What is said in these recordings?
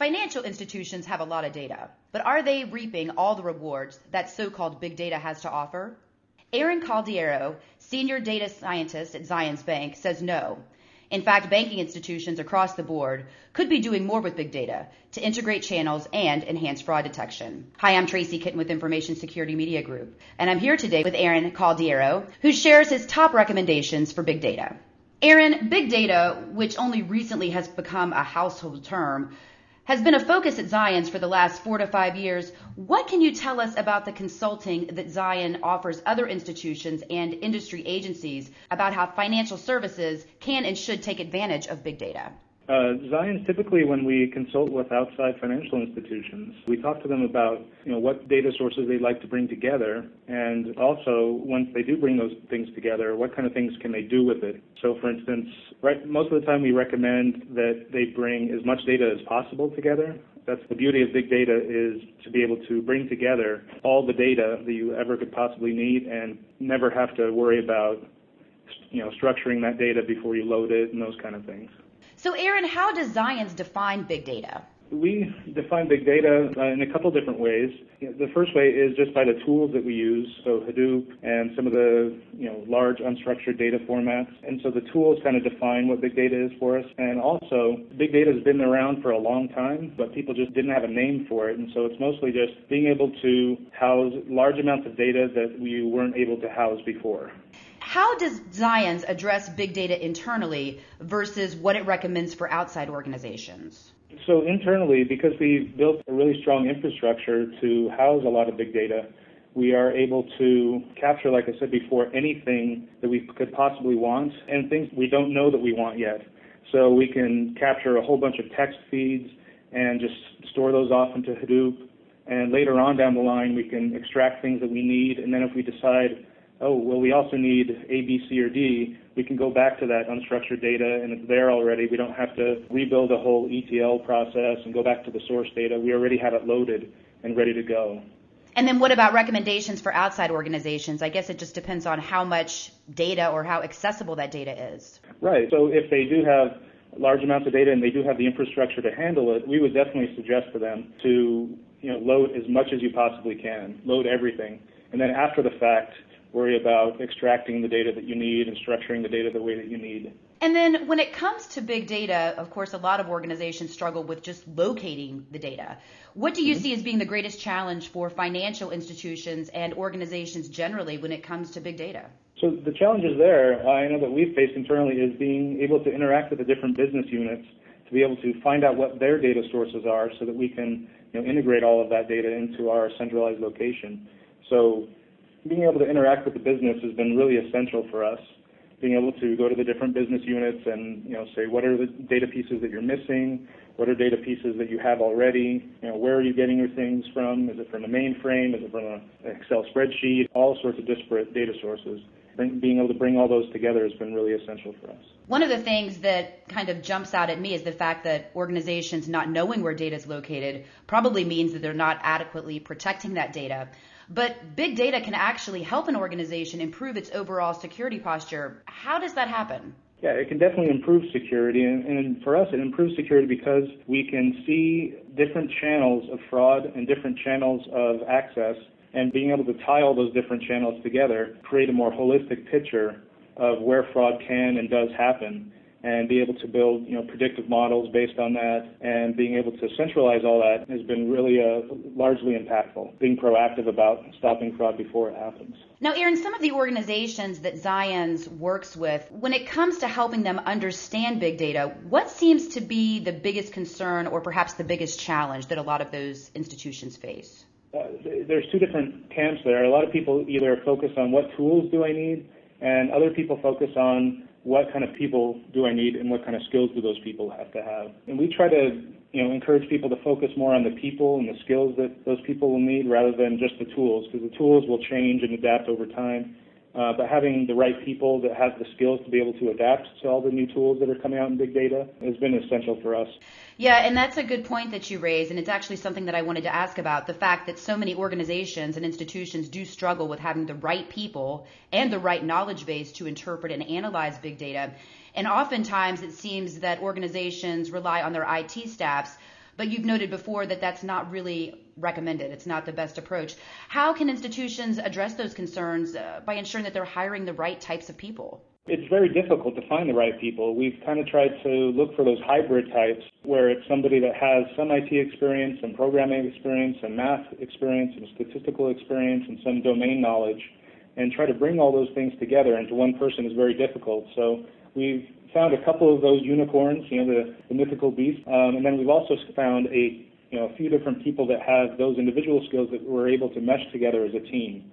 Financial institutions have a lot of data, but are they reaping all the rewards that so called big data has to offer? Aaron Caldiero, senior data scientist at Zions Bank, says no. In fact, banking institutions across the board could be doing more with big data to integrate channels and enhance fraud detection. Hi, I'm Tracy Kitten with Information Security Media Group, and I'm here today with Aaron Caldiero, who shares his top recommendations for big data. Aaron, big data, which only recently has become a household term, has been a focus at Zions for the last four to five years. What can you tell us about the consulting that Zion offers other institutions and industry agencies about how financial services can and should take advantage of big data? Uh, Zions typically, when we consult with outside financial institutions, we talk to them about you know what data sources they'd like to bring together, and also once they do bring those things together, what kind of things can they do with it. So, for instance, right, most of the time we recommend that they bring as much data as possible together. That's the beauty of big data is to be able to bring together all the data that you ever could possibly need and never have to worry about you know structuring that data before you load it and those kind of things. So, Aaron, how does Zions define big data? We define big data uh, in a couple different ways. The first way is just by the tools that we use, so Hadoop and some of the you know large unstructured data formats. And so the tools kind of define what big data is for us. And also, big data has been around for a long time, but people just didn't have a name for it. And so it's mostly just being able to house large amounts of data that we weren't able to house before. How does Zions address big data internally versus what it recommends for outside organizations? So internally, because we've built a really strong infrastructure to house a lot of big data, we are able to capture, like I said before, anything that we could possibly want and things we don't know that we want yet. So we can capture a whole bunch of text feeds and just store those off into Hadoop. And later on down the line, we can extract things that we need. And then if we decide oh, well, we also need A, B, C, or D, we can go back to that unstructured data and it's there already. We don't have to rebuild a whole ETL process and go back to the source data. We already have it loaded and ready to go. And then what about recommendations for outside organizations? I guess it just depends on how much data or how accessible that data is. Right. So if they do have large amounts of data and they do have the infrastructure to handle it, we would definitely suggest to them to you know load as much as you possibly can, load everything, and then after the fact, worry about extracting the data that you need and structuring the data the way that you need. And then when it comes to big data, of course, a lot of organizations struggle with just locating the data. What do you mm-hmm. see as being the greatest challenge for financial institutions and organizations generally when it comes to big data? So the challenges there, I know that we've faced internally, is being able to interact with the different business units to be able to find out what their data sources are so that we can you know, integrate all of that data into our centralized location. So being able to interact with the business has been really essential for us. Being able to go to the different business units and you know say what are the data pieces that you're missing, what are data pieces that you have already, you know where are you getting your things from? Is it from a mainframe? Is it from an Excel spreadsheet? All sorts of disparate data sources. Being able to bring all those together has been really essential for us. One of the things that kind of jumps out at me is the fact that organizations not knowing where data is located probably means that they're not adequately protecting that data. But big data can actually help an organization improve its overall security posture. How does that happen? Yeah, it can definitely improve security. And, and, for us, it improves security because we can see different channels of fraud and different channels of access. And being able to tie all those different channels together, create a more holistic picture of where fraud can and does happen and be able to build, you know, predictive models based on that and being able to centralize all that has been really uh, largely impactful, being proactive about stopping fraud before it happens. Now, Aaron, some of the organizations that Zions works with, when it comes to helping them understand big data, what seems to be the biggest concern or perhaps the biggest challenge that a lot of those institutions face? Uh, there's two different camps there. A lot of people either focus on what tools do I need, and other people focus on what kind of people do I need and what kind of skills do those people have to have. And we try to, you know, encourage people to focus more on the people and the skills that those people will need rather than just the tools, because the tools will change and adapt over time. Uh, but having the right people that have the skills to be able to adapt to all the new tools that are coming out in big data has been essential for us. Yeah, and that's a good point that you raise, and it's actually something that I wanted to ask about the fact that so many organizations and institutions do struggle with having the right people and the right knowledge base to interpret and analyze big data. And oftentimes it seems that organizations rely on their IT staffs but you've noted before that that's not really recommended. It's not the best approach. How can institutions address those concerns uh, by ensuring that they're hiring the right types of people? It's very difficult to find the right people. We've kind of tried to look for those hybrid types where it's somebody that has some IT experience, some programming experience, some math experience, some statistical experience, and some domain knowledge, and try to bring all those things together into one person is very difficult. So we've found a couple of those unicorns, you know, the, the mythical beast, um, and then we've also found a you know a few different people that have those individual skills that we're able to mesh together as a team.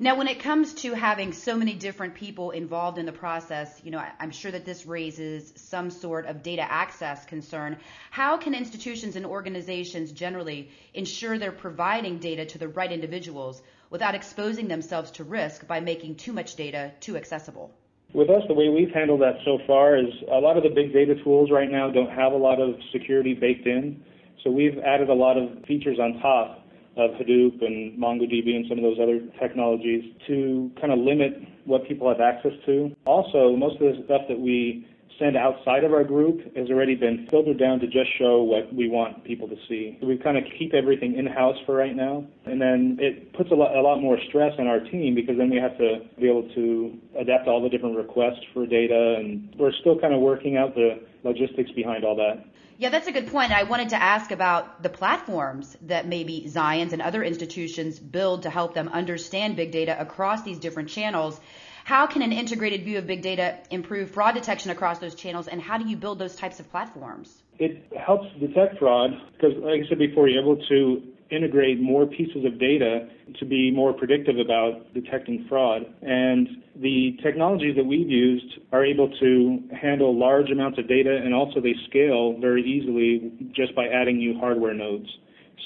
Now, when it comes to having so many different people involved in the process, you know, I'm sure that this raises some sort of data access concern. How can institutions and organizations generally ensure they're providing data to the right individuals without exposing themselves to risk by making too much data too accessible? With us, the way we've handled that so far is a lot of the big data tools right now don't have a lot of security baked in. So we've added a lot of features on top of Hadoop and MongoDB and some of those other technologies to kind of limit what people have access to. Also, most of the stuff that we send outside of our group has already been filtered down to just show what we want people to see. We kind of keep everything in-house for right now, and then it puts a lot, a lot more stress on our team because then we have to be able to adapt all the different requests for data, and we're still kind of working out the logistics behind all that. Yeah, that's a good point. I wanted to ask about the platforms that maybe Zions and other institutions build to help them understand big data across these different channels. How can an integrated view of big data improve fraud detection across those channels, and how do you build those types of platforms? It helps detect fraud because, like I said before, you're able to integrate more pieces of data to be more predictive about detecting fraud. And the technologies that we've used are able to handle large amounts of data and also they scale very easily just by adding new hardware nodes.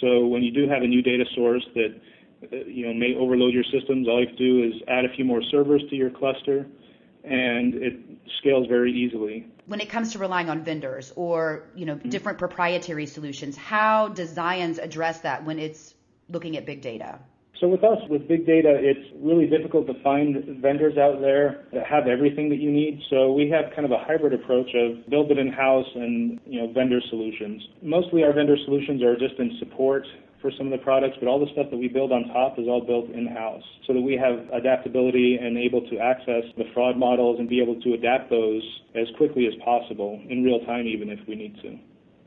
So when you do have a new data source that you know may overload your systems, all you have to do is add a few more servers to your cluster and it scales very easily. When it comes to relying on vendors or you know mm-hmm. different proprietary solutions, how does Zions address that when it's looking at big data? So with us, with big data, it's really difficult to find vendors out there that have everything that you need. So we have kind of a hybrid approach of build it in-house and, you know, vendor solutions. Mostly our vendor solutions are just in support for some of the products, but all the stuff that we build on top is all built in-house so that we have adaptability and able to access the fraud models and be able to adapt those as quickly as possible in real time even if we need to.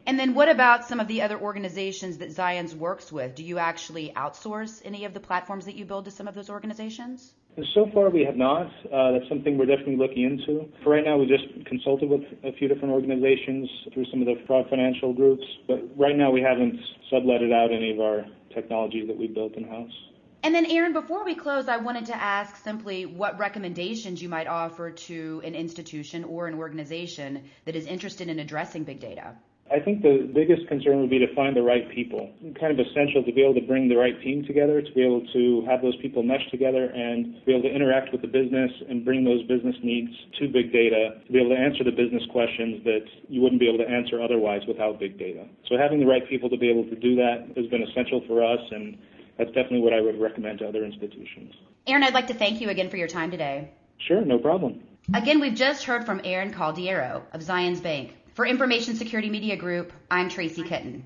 And then what about some of the other organizations that Zions works with? Do you actually outsource any of the platforms that you build to some of those organizations? So far, we have not. Uh, that's something we're definitely looking into. For right now, we just consulted with a few different organizations through some of the financial groups, but right now we haven't subletted out any of our technologies that we built in house. And then, Aaron, before we close, I wanted to ask simply what recommendations you might offer to an institution or an organization that is interested in addressing big data. I think the biggest concern would be to find the right people. Kind of essential to be able to bring the right team together, to be able to have those people mesh together and be able to interact with the business and bring those business needs to big data, to be able to answer the business questions that you wouldn't be able to answer otherwise without big data. So having the right people to be able to do that has been essential for us and that's definitely what I would recommend to other institutions. Aaron, I'd like to thank you again for your time today. Sure, no problem. Again, we've just heard from Aaron Caldiero of Zions Bank. For Information Security Media Group, I'm Tracy Kitten.